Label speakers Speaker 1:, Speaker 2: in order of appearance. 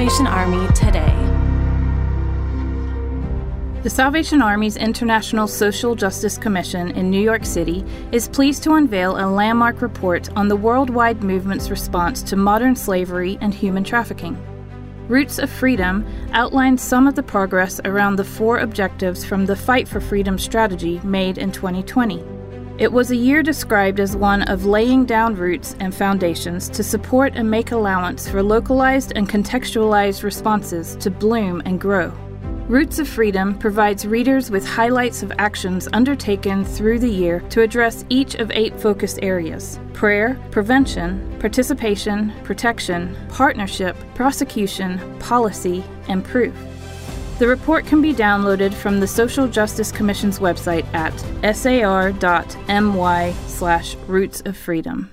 Speaker 1: Salvation Army today.
Speaker 2: The Salvation Army's International Social Justice Commission in New York City is pleased to unveil a landmark report on the worldwide movement's response to modern slavery and human trafficking. Roots of Freedom outlines some of the progress around the four objectives from the Fight for Freedom strategy made in 2020. It was a year described as one of laying down roots and foundations to support and make allowance for localized and contextualized responses to bloom and grow. Roots of Freedom provides readers with highlights of actions undertaken through the year to address each of eight focus areas prayer, prevention, participation, protection, partnership, prosecution, policy, and proof. The report can be downloaded from the Social Justice Commission's website at sar.my slash roots of freedom.